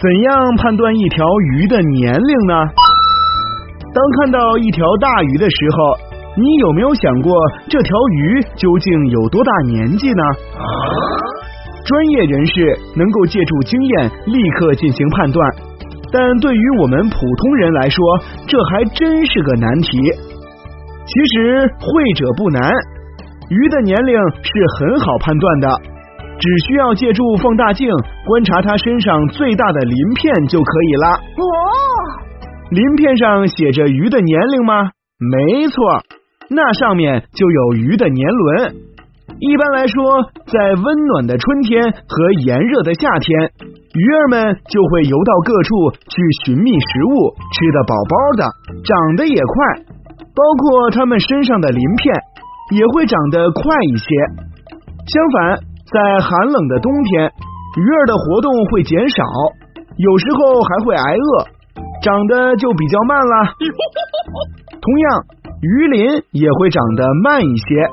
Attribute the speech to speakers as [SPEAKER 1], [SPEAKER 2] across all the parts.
[SPEAKER 1] 怎样判断一条鱼的年龄呢？当看到一条大鱼的时候，你有没有想过这条鱼究竟有多大年纪呢？专业人士能够借助经验立刻进行判断，但对于我们普通人来说，这还真是个难题。其实会者不难，鱼的年龄是很好判断的，只需要借助放大镜观察它身上最大的鳞片就可以了。
[SPEAKER 2] 哦，
[SPEAKER 1] 鳞片上写着鱼的年龄吗？没错，那上面就有鱼的年轮。一般来说，在温暖的春天和炎热的夏天，鱼儿们就会游到各处去寻觅食物，吃得饱饱的，长得也快，包括它们身上的鳞片也会长得快一些。相反，在寒冷的冬天，鱼儿的活动会减少，有时候还会挨饿，长得就比较慢了。同样，鱼鳞也会长得慢一些。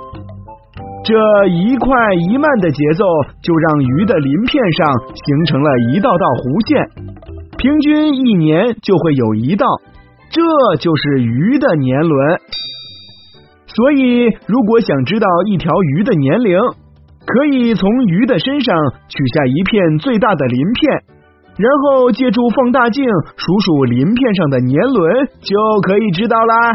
[SPEAKER 1] 这一快一慢的节奏，就让鱼的鳞片上形成了一道道弧线，平均一年就会有一道，这就是鱼的年轮。所以，如果想知道一条鱼的年龄，可以从鱼的身上取下一片最大的鳞片，然后借助放大镜数数鳞片上的年轮，就可以知道啦。